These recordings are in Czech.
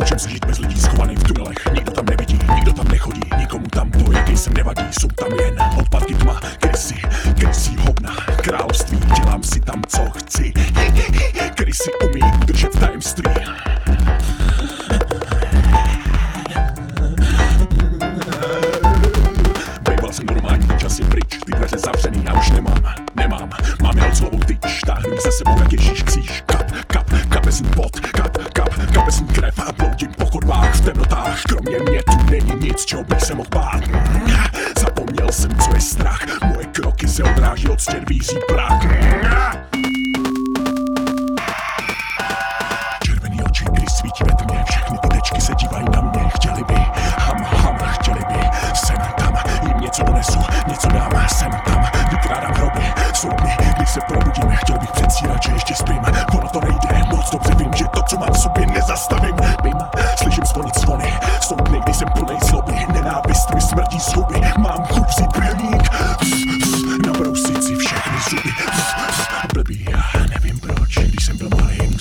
Učím se žít bez lidí schovaný v tunelech. Nikdo tam nevidí, nikdo tam nechodí Nikomu tam to, jaký jsem nevadí. Jsou tam jen odpadky tma Krysy, krysí hovna Království, dělám si tam co chci. Krysy umí udržet tajemství. Bejval jsem normální, čas je pryč, ty dveře zavřený, já už nemám, nemám, mám jenom slovou tyč, táhnu za sebou jak Ježíš kříž, kap, kap, kapesní pot, kap, kapesní krev a bloudím po chodbách v temnotách, kromě mě tu není nic, čeho bych se mohl bát. Zapomněl jsem, co je strach, moje kroky se odráží od stěn vízí prach. Červený oči, když svítí ve tmě, všechny ty se dívají na mě, chtěli by, ham, ham, chtěli by, sem tam, jim něco donesu, něco dám, sem tam, vykrádám hroby, jsou dny, když se probudím,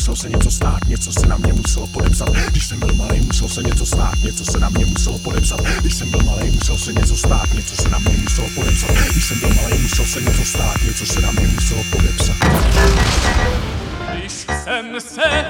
musel se něco stát, něco se na mě muselo podepsat, když jsem byl malý, musel se něco stát, něco se na mě muselo podepsat, když jsem byl malý, musel se něco stát, něco se na mě muselo podepsat, když jsem byl malý, musel se něco stát, něco se na mě muselo podepsat. Když jsem se